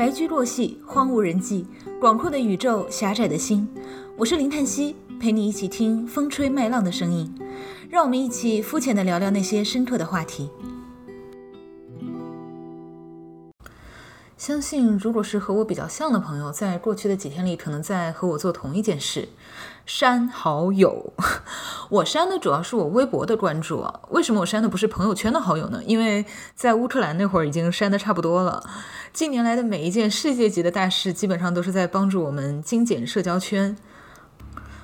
白驹过隙，荒无人迹，广阔的宇宙，狭窄的心。我是林叹息，陪你一起听风吹麦浪的声音。让我们一起肤浅的聊聊那些深刻的话题。相信，如果是和我比较像的朋友，在过去的几天里，可能在和我做同一件事：删好友。我删的主要是我微博的关注啊。为什么我删的不是朋友圈的好友呢？因为在乌克兰那会儿已经删的差不多了。近年来的每一件世界级的大事，基本上都是在帮助我们精简社交圈。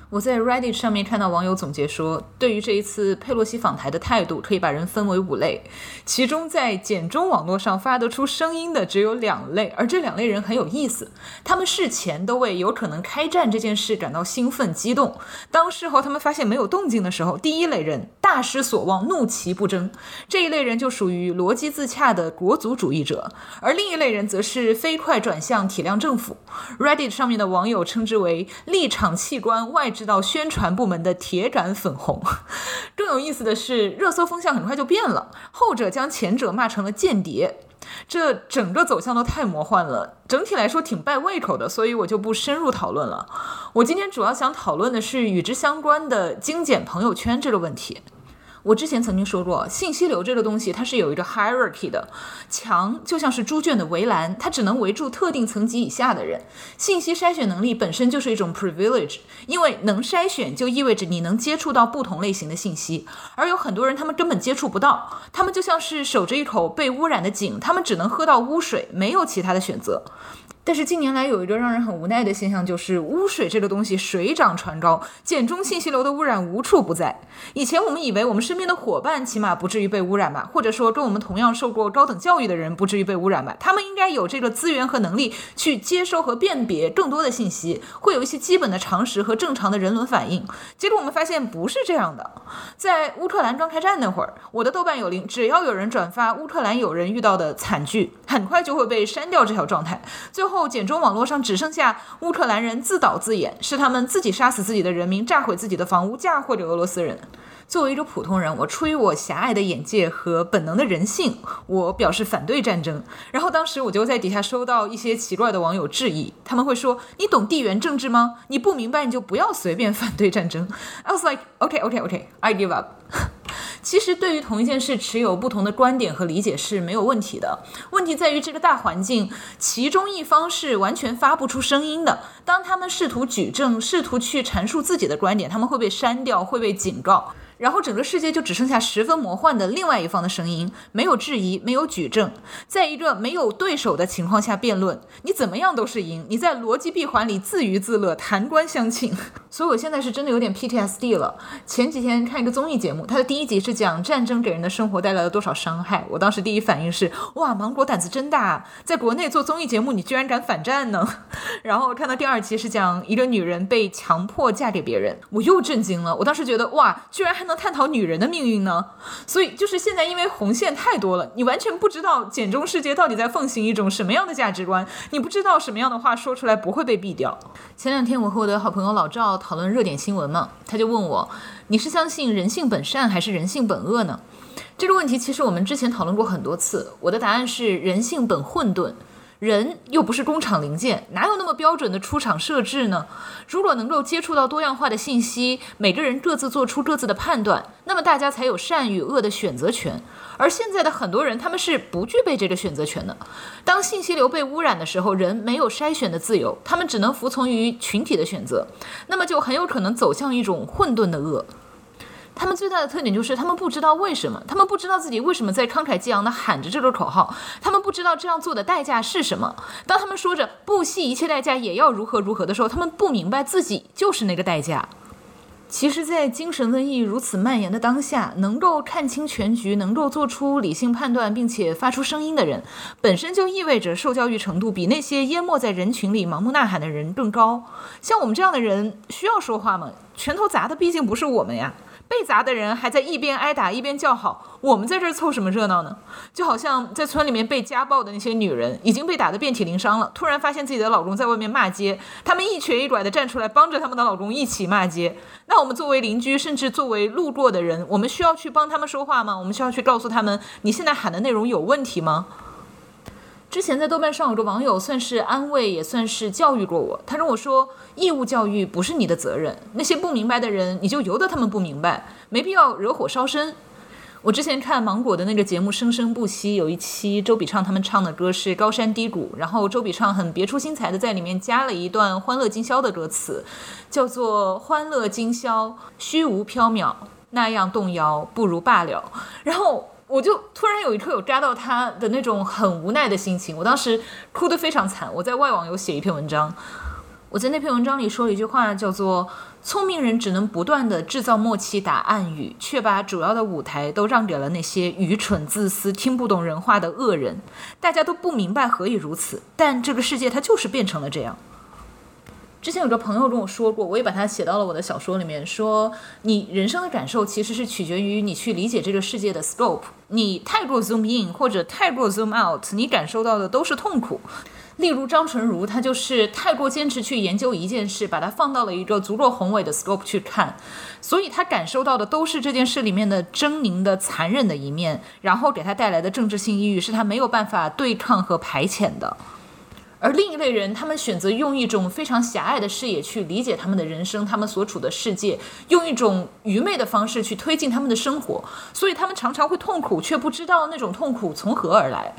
我在 Reddit 上面看到网友总结说，对于这一次佩洛西访台的态度，可以把人分为五类，其中在简中网络上发得出声音的只有两类，而这两类人很有意思，他们事前都为有可能开战这件事感到兴奋激动，当事后他们发现没有动静的时候，第一类人大失所望，怒其不争，这一类人就属于逻辑自洽的国族主义者，而另一类人则是飞快转向体谅政府，Reddit 上面的网友称之为立场器官外。置到宣传部门的铁杆粉红，更有意思的是，热搜风向很快就变了，后者将前者骂成了间谍，这整个走向都太魔幻了，整体来说挺败胃口的，所以我就不深入讨论了。我今天主要想讨论的是与之相关的精简朋友圈这个问题。我之前曾经说过，信息流这个东西它是有一个 hierarchy 的，墙就像是猪圈的围栏，它只能围住特定层级以下的人。信息筛选能力本身就是一种 privilege，因为能筛选就意味着你能接触到不同类型的信息，而有很多人他们根本接触不到，他们就像是守着一口被污染的井，他们只能喝到污水，没有其他的选择。但是近年来有一个让人很无奈的现象，就是污水这个东西水涨船高，简中信息流的污染无处不在。以前我们以为我们身边的伙伴起码不至于被污染吧，或者说跟我们同样受过高等教育的人不至于被污染吧，他们应该有这个资源和能力去接收和辨别更多的信息，会有一些基本的常识和正常的人伦反应。结果我们发现不是这样的。在乌克兰刚开战那会儿，我的豆瓣有灵，只要有人转发乌克兰有人遇到的惨剧，很快就会被删掉这条状态，最后。后简中网络上只剩下乌克兰人自导自演，是他们自己杀死自己的人民，炸毁自己的房屋，嫁祸给俄罗斯人。作为一个普通人，我出于我狭隘的眼界和本能的人性，我表示反对战争。然后当时我就在底下收到一些奇怪的网友质疑，他们会说：“你懂地缘政治吗？你不明白你就不要随便反对战争。” I was like, OK, OK, OK, I give up. 其实对于同一件事持有不同的观点和理解是没有问题的。问题在于这个大环境，其中一方是完全发不出声音的。当他们试图举证、试图去阐述自己的观点，他们会被删掉，会被警告。然后整个世界就只剩下十分魔幻的另外一方的声音，没有质疑，没有举证，在一个没有对手的情况下辩论，你怎么样都是赢。你在逻辑闭环里自娱自乐，弹冠相庆。所以我现在是真的有点 PTSD 了。前几天看一个综艺节目，它的第一集是讲战争给人的生活带来了多少伤害。我当时第一反应是，哇，芒果胆子真大，在国内做综艺节目，你居然敢反战呢？然后看到第二集是讲一个女人被强迫嫁给别人，我又震惊了。我当时觉得，哇，居然还。能探讨女人的命运呢？所以就是现在，因为红线太多了，你完全不知道简中世界到底在奉行一种什么样的价值观，你不知道什么样的话说出来不会被毙掉。前两天我和我的好朋友老赵讨论热点新闻嘛，他就问我，你是相信人性本善还是人性本恶呢？这个问题其实我们之前讨论过很多次，我的答案是人性本混沌。人又不是工厂零件，哪有那么标准的出厂设置呢？如果能够接触到多样化的信息，每个人各自做出各自的判断，那么大家才有善与恶的选择权。而现在的很多人，他们是不具备这个选择权的。当信息流被污染的时候，人没有筛选的自由，他们只能服从于群体的选择，那么就很有可能走向一种混沌的恶。他们最大的特点就是他们不知道为什么，他们不知道自己为什么在慷慨激昂地喊着这个口号，他们不知道这样做的代价是什么。当他们说着不惜一切代价也要如何如何的时候，他们不明白自己就是那个代价。其实，在精神瘟疫如此蔓延的当下，能够看清全局，能够做出理性判断，并且发出声音的人，本身就意味着受教育程度比那些淹没在人群里盲目呐喊的人更高。像我们这样的人，需要说话吗？拳头砸的毕竟不是我们呀。被砸的人还在一边挨打一边叫好，我们在这儿凑什么热闹呢？就好像在村里面被家暴的那些女人，已经被打得遍体鳞伤了，突然发现自己的老公在外面骂街，她们一瘸一拐地站出来帮着他们的老公一起骂街。那我们作为邻居，甚至作为路过的人，我们需要去帮他们说话吗？我们需要去告诉他们，你现在喊的内容有问题吗？之前在豆瓣上有个网友算是安慰，也算是教育过我。他跟我说，义务教育不是你的责任，那些不明白的人，你就由得他们不明白，没必要惹火烧身。我之前看芒果的那个节目《生生不息》，有一期周笔畅他们唱的歌是《高山低谷》，然后周笔畅很别出心裁的在里面加了一段《欢乐今宵》的歌词，叫做“欢乐今宵，虚无缥缈，那样动摇，不如罢了”。然后。我就突然有一刻有扎到他的那种很无奈的心情，我当时哭得非常惨。我在外网有写一篇文章，我在那篇文章里说了一句话，叫做“聪明人只能不断的制造默契打暗语，却把主要的舞台都让给了那些愚蠢、自私、听不懂人话的恶人。大家都不明白何以如此，但这个世界它就是变成了这样。”之前有个朋友跟我说过，我也把它写到了我的小说里面，说你人生的感受其实是取决于你去理解这个世界的 scope。你太过 zoom in 或者太过 zoom out，你感受到的都是痛苦。例如张纯如，他就是太过坚持去研究一件事，把它放到了一个足够宏伟的 scope 去看，所以他感受到的都是这件事里面的狰狞的、残忍的一面，然后给他带来的政治性抑郁是他没有办法对抗和排遣的。而另一类人，他们选择用一种非常狭隘的视野去理解他们的人生，他们所处的世界，用一种愚昧的方式去推进他们的生活，所以他们常常会痛苦，却不知道那种痛苦从何而来。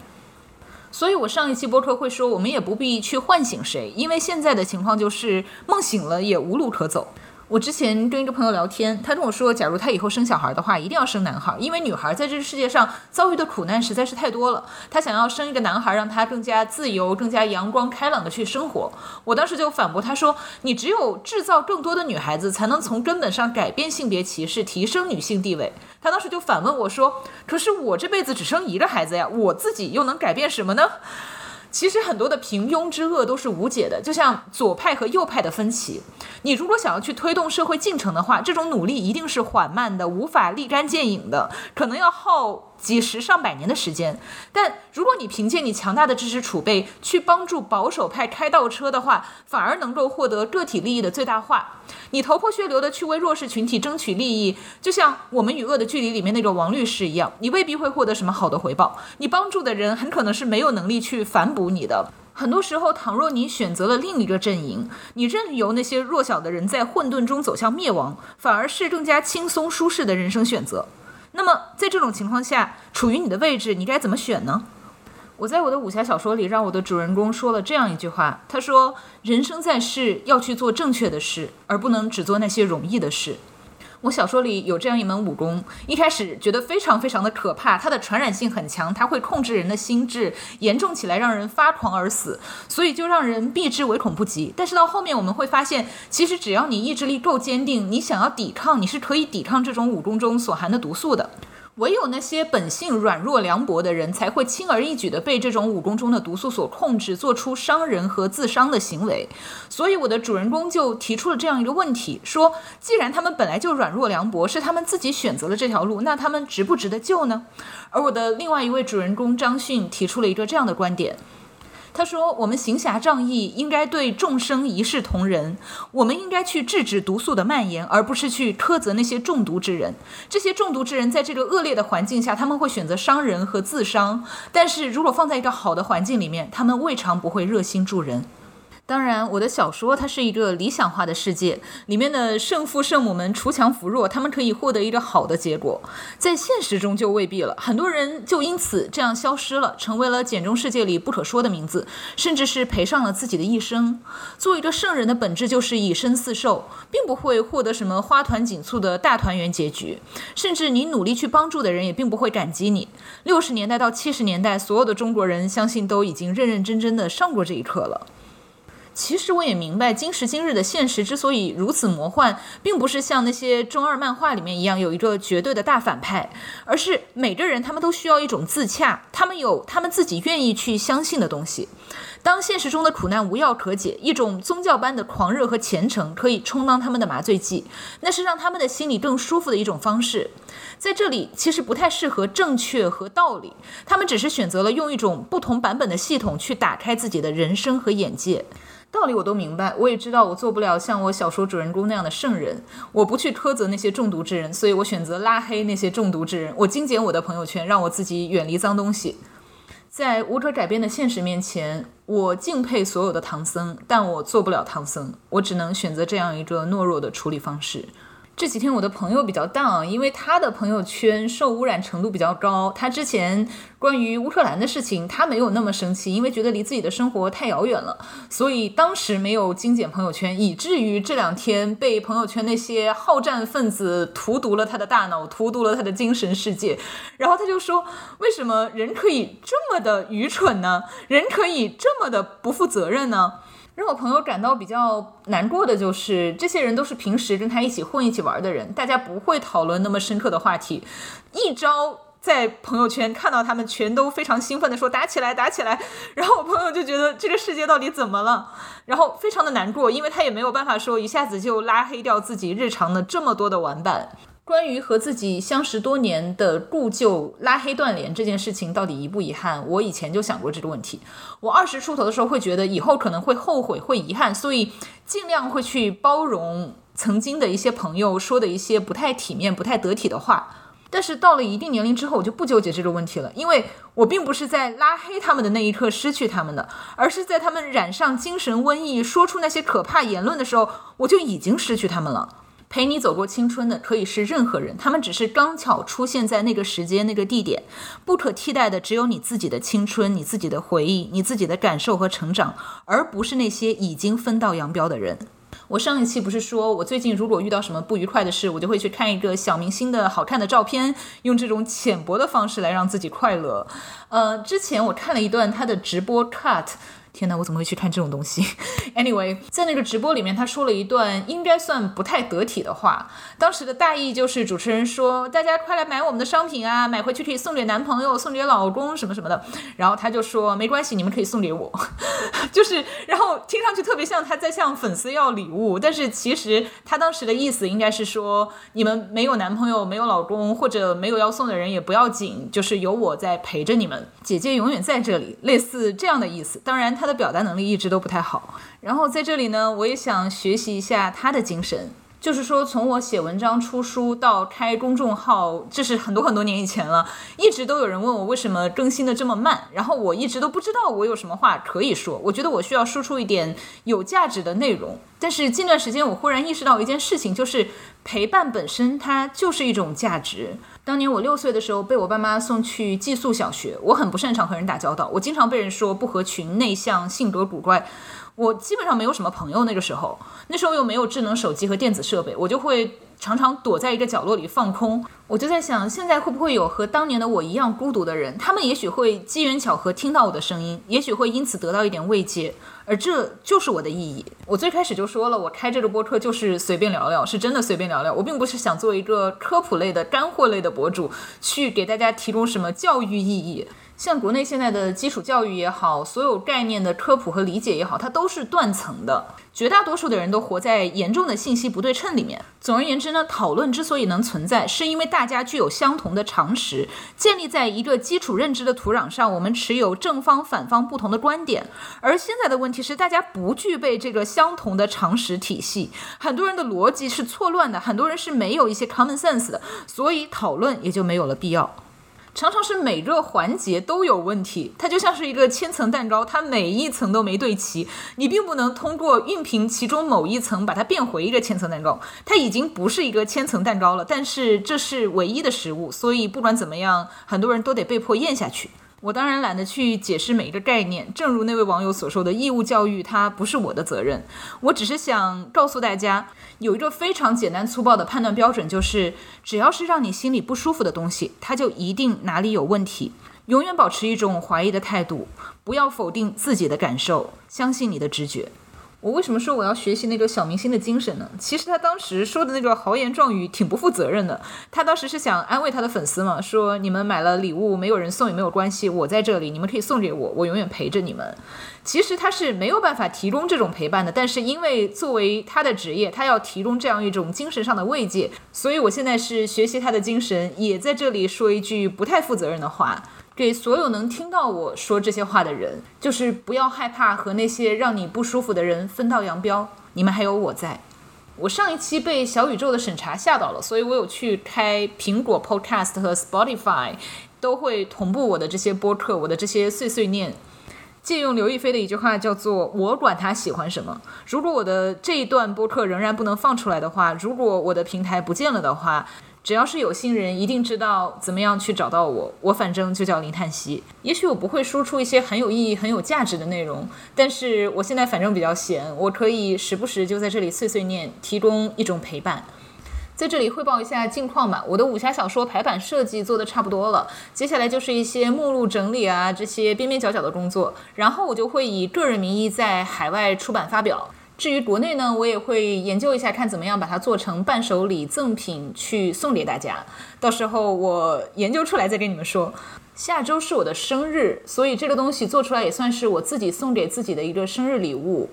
所以我上一期播客会说，我们也不必去唤醒谁，因为现在的情况就是梦醒了也无路可走。我之前跟一个朋友聊天，他跟我说，假如他以后生小孩的话，一定要生男孩，因为女孩在这个世界上遭遇的苦难实在是太多了。他想要生一个男孩，让他更加自由、更加阳光开朗的去生活。我当时就反驳他说：“你只有制造更多的女孩子，才能从根本上改变性别歧视，提升女性地位。”他当时就反问我说：“可是我这辈子只生一个孩子呀，我自己又能改变什么呢？”其实很多的平庸之恶都是无解的，就像左派和右派的分歧。你如果想要去推动社会进程的话，这种努力一定是缓慢的，无法立竿见影的，可能要耗。几十上百年的时间，但如果你凭借你强大的知识储备去帮助保守派开倒车的话，反而能够获得个体利益的最大化。你头破血流的去为弱势群体争取利益，就像《我们与恶的距离》里面那个王律师一样，你未必会获得什么好的回报。你帮助的人很可能是没有能力去反哺你的。很多时候，倘若你选择了另一个阵营，你任由那些弱小的人在混沌中走向灭亡，反而是更加轻松舒适的人生选择。那么，在这种情况下，处于你的位置，你该怎么选呢？我在我的武侠小说里，让我的主人公说了这样一句话：他说，人生在世，要去做正确的事，而不能只做那些容易的事。我小说里有这样一门武功，一开始觉得非常非常的可怕，它的传染性很强，它会控制人的心智，严重起来让人发狂而死，所以就让人避之唯恐不及。但是到后面我们会发现，其实只要你意志力够坚定，你想要抵抗，你是可以抵抗这种武功中所含的毒素的。唯有那些本性软弱凉薄的人，才会轻而易举地被这种武功中的毒素所控制，做出伤人和自伤的行为。所以，我的主人公就提出了这样一个问题：说，既然他们本来就软弱凉薄，是他们自己选择了这条路，那他们值不值得救呢？而我的另外一位主人公张迅提出了一个这样的观点。他说：“我们行侠仗义，应该对众生一视同仁。我们应该去制止毒素的蔓延，而不是去苛责那些中毒之人。这些中毒之人在这个恶劣的环境下，他们会选择伤人和自伤。但是如果放在一个好的环境里面，他们未尝不会热心助人。”当然，我的小说它是一个理想化的世界，里面的圣父圣母们锄强扶弱，他们可以获得一个好的结果。在现实中就未必了，很多人就因此这样消失了，成为了简中世界里不可说的名字，甚至是赔上了自己的一生。做一个圣人的本质就是以身饲兽，并不会获得什么花团锦簇的大团圆结局，甚至你努力去帮助的人也并不会感激你。六十年代到七十年代，所有的中国人相信都已经认认真真的上过这一课了。其实我也明白，今时今日的现实之所以如此魔幻，并不是像那些中二漫画里面一样有一个绝对的大反派，而是每个人他们都需要一种自洽，他们有他们自己愿意去相信的东西。当现实中的苦难无药可解，一种宗教般的狂热和虔诚可以充当他们的麻醉剂，那是让他们的心里更舒服的一种方式。在这里，其实不太适合正确和道理，他们只是选择了用一种不同版本的系统去打开自己的人生和眼界。道理我都明白，我也知道我做不了像我小说主人公那样的圣人。我不去苛责那些中毒之人，所以我选择拉黑那些中毒之人。我精简我的朋友圈，让我自己远离脏东西。在无可改变的现实面前，我敬佩所有的唐僧，但我做不了唐僧，我只能选择这样一个懦弱的处理方式。这几天我的朋友比较 down，因为他的朋友圈受污染程度比较高。他之前关于乌克兰的事情，他没有那么生气，因为觉得离自己的生活太遥远了，所以当时没有精简朋友圈，以至于这两天被朋友圈那些好战分子荼毒了他的大脑，荼毒了他的精神世界。然后他就说：“为什么人可以这么的愚蠢呢？人可以这么的不负责任呢？”让我朋友感到比较难过的就是，这些人都是平时跟他一起混、一起玩的人，大家不会讨论那么深刻的话题。一招在朋友圈看到他们全都非常兴奋的说打起来、打起来，然后我朋友就觉得这个世界到底怎么了？然后非常的难过，因为他也没有办法说一下子就拉黑掉自己日常的这么多的玩伴。关于和自己相识多年的故旧拉黑断联这件事情，到底遗不遗憾？我以前就想过这个问题。我二十出头的时候会觉得以后可能会后悔、会遗憾，所以尽量会去包容曾经的一些朋友说的一些不太体面、不太得体的话。但是到了一定年龄之后，我就不纠结这个问题了，因为我并不是在拉黑他们的那一刻失去他们的，而是在他们染上精神瘟疫、说出那些可怕言论的时候，我就已经失去他们了。陪你走过青春的可以是任何人，他们只是刚巧出现在那个时间、那个地点。不可替代的只有你自己的青春、你自己的回忆、你自己的感受和成长，而不是那些已经分道扬镳的人。我上一期不是说我最近如果遇到什么不愉快的事，我就会去看一个小明星的好看的照片，用这种浅薄的方式来让自己快乐。呃，之前我看了一段他的直播 cut。天哪，我怎么会去看这种东西？Anyway，在那个直播里面，他说了一段应该算不太得体的话。当时的大意就是主持人说：“大家快来买我们的商品啊，买回去可以送给男朋友、送给老公什么什么的。”然后他就说：“没关系，你们可以送给我。”就是，然后听上去特别像他在向粉丝要礼物，但是其实他当时的意思应该是说：“你们没有男朋友、没有老公或者没有要送的人也不要紧，就是有我在陪着你们，姐姐永远在这里。”类似这样的意思。当然他。的表达能力一直都不太好，然后在这里呢，我也想学习一下他的精神，就是说从我写文章、出书到开公众号，这是很多很多年以前了，一直都有人问我为什么更新的这么慢，然后我一直都不知道我有什么话可以说，我觉得我需要输出一点有价值的内容，但是近段时间我忽然意识到一件事情，就是陪伴本身它就是一种价值。当年我六岁的时候，被我爸妈送去寄宿小学。我很不擅长和人打交道，我经常被人说不合群、内向、性格古怪。我基本上没有什么朋友。那个时候，那时候又没有智能手机和电子设备，我就会。常常躲在一个角落里放空，我就在想，现在会不会有和当年的我一样孤独的人？他们也许会机缘巧合听到我的声音，也许会因此得到一点慰藉，而这就是我的意义。我最开始就说了，我开这个播客就是随便聊聊，是真的随便聊聊。我并不是想做一个科普类的干货类的博主，去给大家提供什么教育意义。像国内现在的基础教育也好，所有概念的科普和理解也好，它都是断层的。绝大多数的人都活在严重的信息不对称里面。总而言之呢，讨论之所以能存在，是因为大家具有相同的常识，建立在一个基础认知的土壤上，我们持有正方、反方不同的观点。而现在的问题是，大家不具备这个相同的常识体系，很多人的逻辑是错乱的，很多人是没有一些 common sense 的，所以讨论也就没有了必要。常常是每个环节都有问题，它就像是一个千层蛋糕，它每一层都没对齐，你并不能通过熨平其中某一层把它变回一个千层蛋糕，它已经不是一个千层蛋糕了。但是这是唯一的食物，所以不管怎么样，很多人都得被迫咽下去。我当然懒得去解释每一个概念，正如那位网友所说的，义务教育它不是我的责任。我只是想告诉大家，有一个非常简单粗暴的判断标准，就是只要是让你心里不舒服的东西，它就一定哪里有问题。永远保持一种怀疑的态度，不要否定自己的感受，相信你的直觉。我为什么说我要学习那个小明星的精神呢？其实他当时说的那个豪言壮语挺不负责任的。他当时是想安慰他的粉丝嘛，说你们买了礼物没有人送也没有关系，我在这里，你们可以送给我，我永远陪着你们。其实他是没有办法提供这种陪伴的，但是因为作为他的职业，他要提供这样一种精神上的慰藉，所以我现在是学习他的精神，也在这里说一句不太负责任的话。给所有能听到我说这些话的人，就是不要害怕和那些让你不舒服的人分道扬镳。你们还有我在。我上一期被小宇宙的审查吓到了，所以我有去开苹果 Podcast 和 Spotify 都会同步我的这些播客，我的这些碎碎念。借用刘亦菲的一句话，叫做“我管他喜欢什么”。如果我的这一段播客仍然不能放出来的话，如果我的平台不见了的话，只要是有心人，一定知道怎么样去找到我。我反正就叫林叹息。也许我不会输出一些很有意义、很有价值的内容，但是我现在反正比较闲，我可以时不时就在这里碎碎念，提供一种陪伴。在这里汇报一下近况吧。我的武侠小说排版设计做的差不多了，接下来就是一些目录整理啊，这些边边角角的工作。然后我就会以个人名义在海外出版发表。至于国内呢，我也会研究一下，看怎么样把它做成伴手礼赠品去送给大家。到时候我研究出来再跟你们说。下周是我的生日，所以这个东西做出来也算是我自己送给自己的一个生日礼物。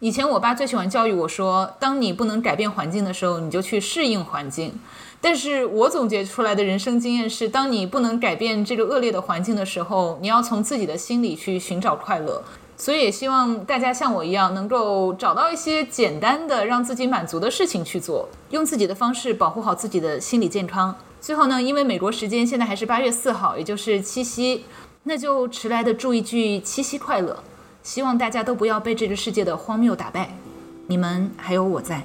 以前我爸最喜欢教育我说，当你不能改变环境的时候，你就去适应环境。但是我总结出来的人生经验是，当你不能改变这个恶劣的环境的时候，你要从自己的心里去寻找快乐。所以也希望大家像我一样，能够找到一些简单的让自己满足的事情去做，用自己的方式保护好自己的心理健康。最后呢，因为美国时间现在还是八月四号，也就是七夕，那就迟来的祝一句七夕快乐。希望大家都不要被这个世界的荒谬打败，你们还有我在。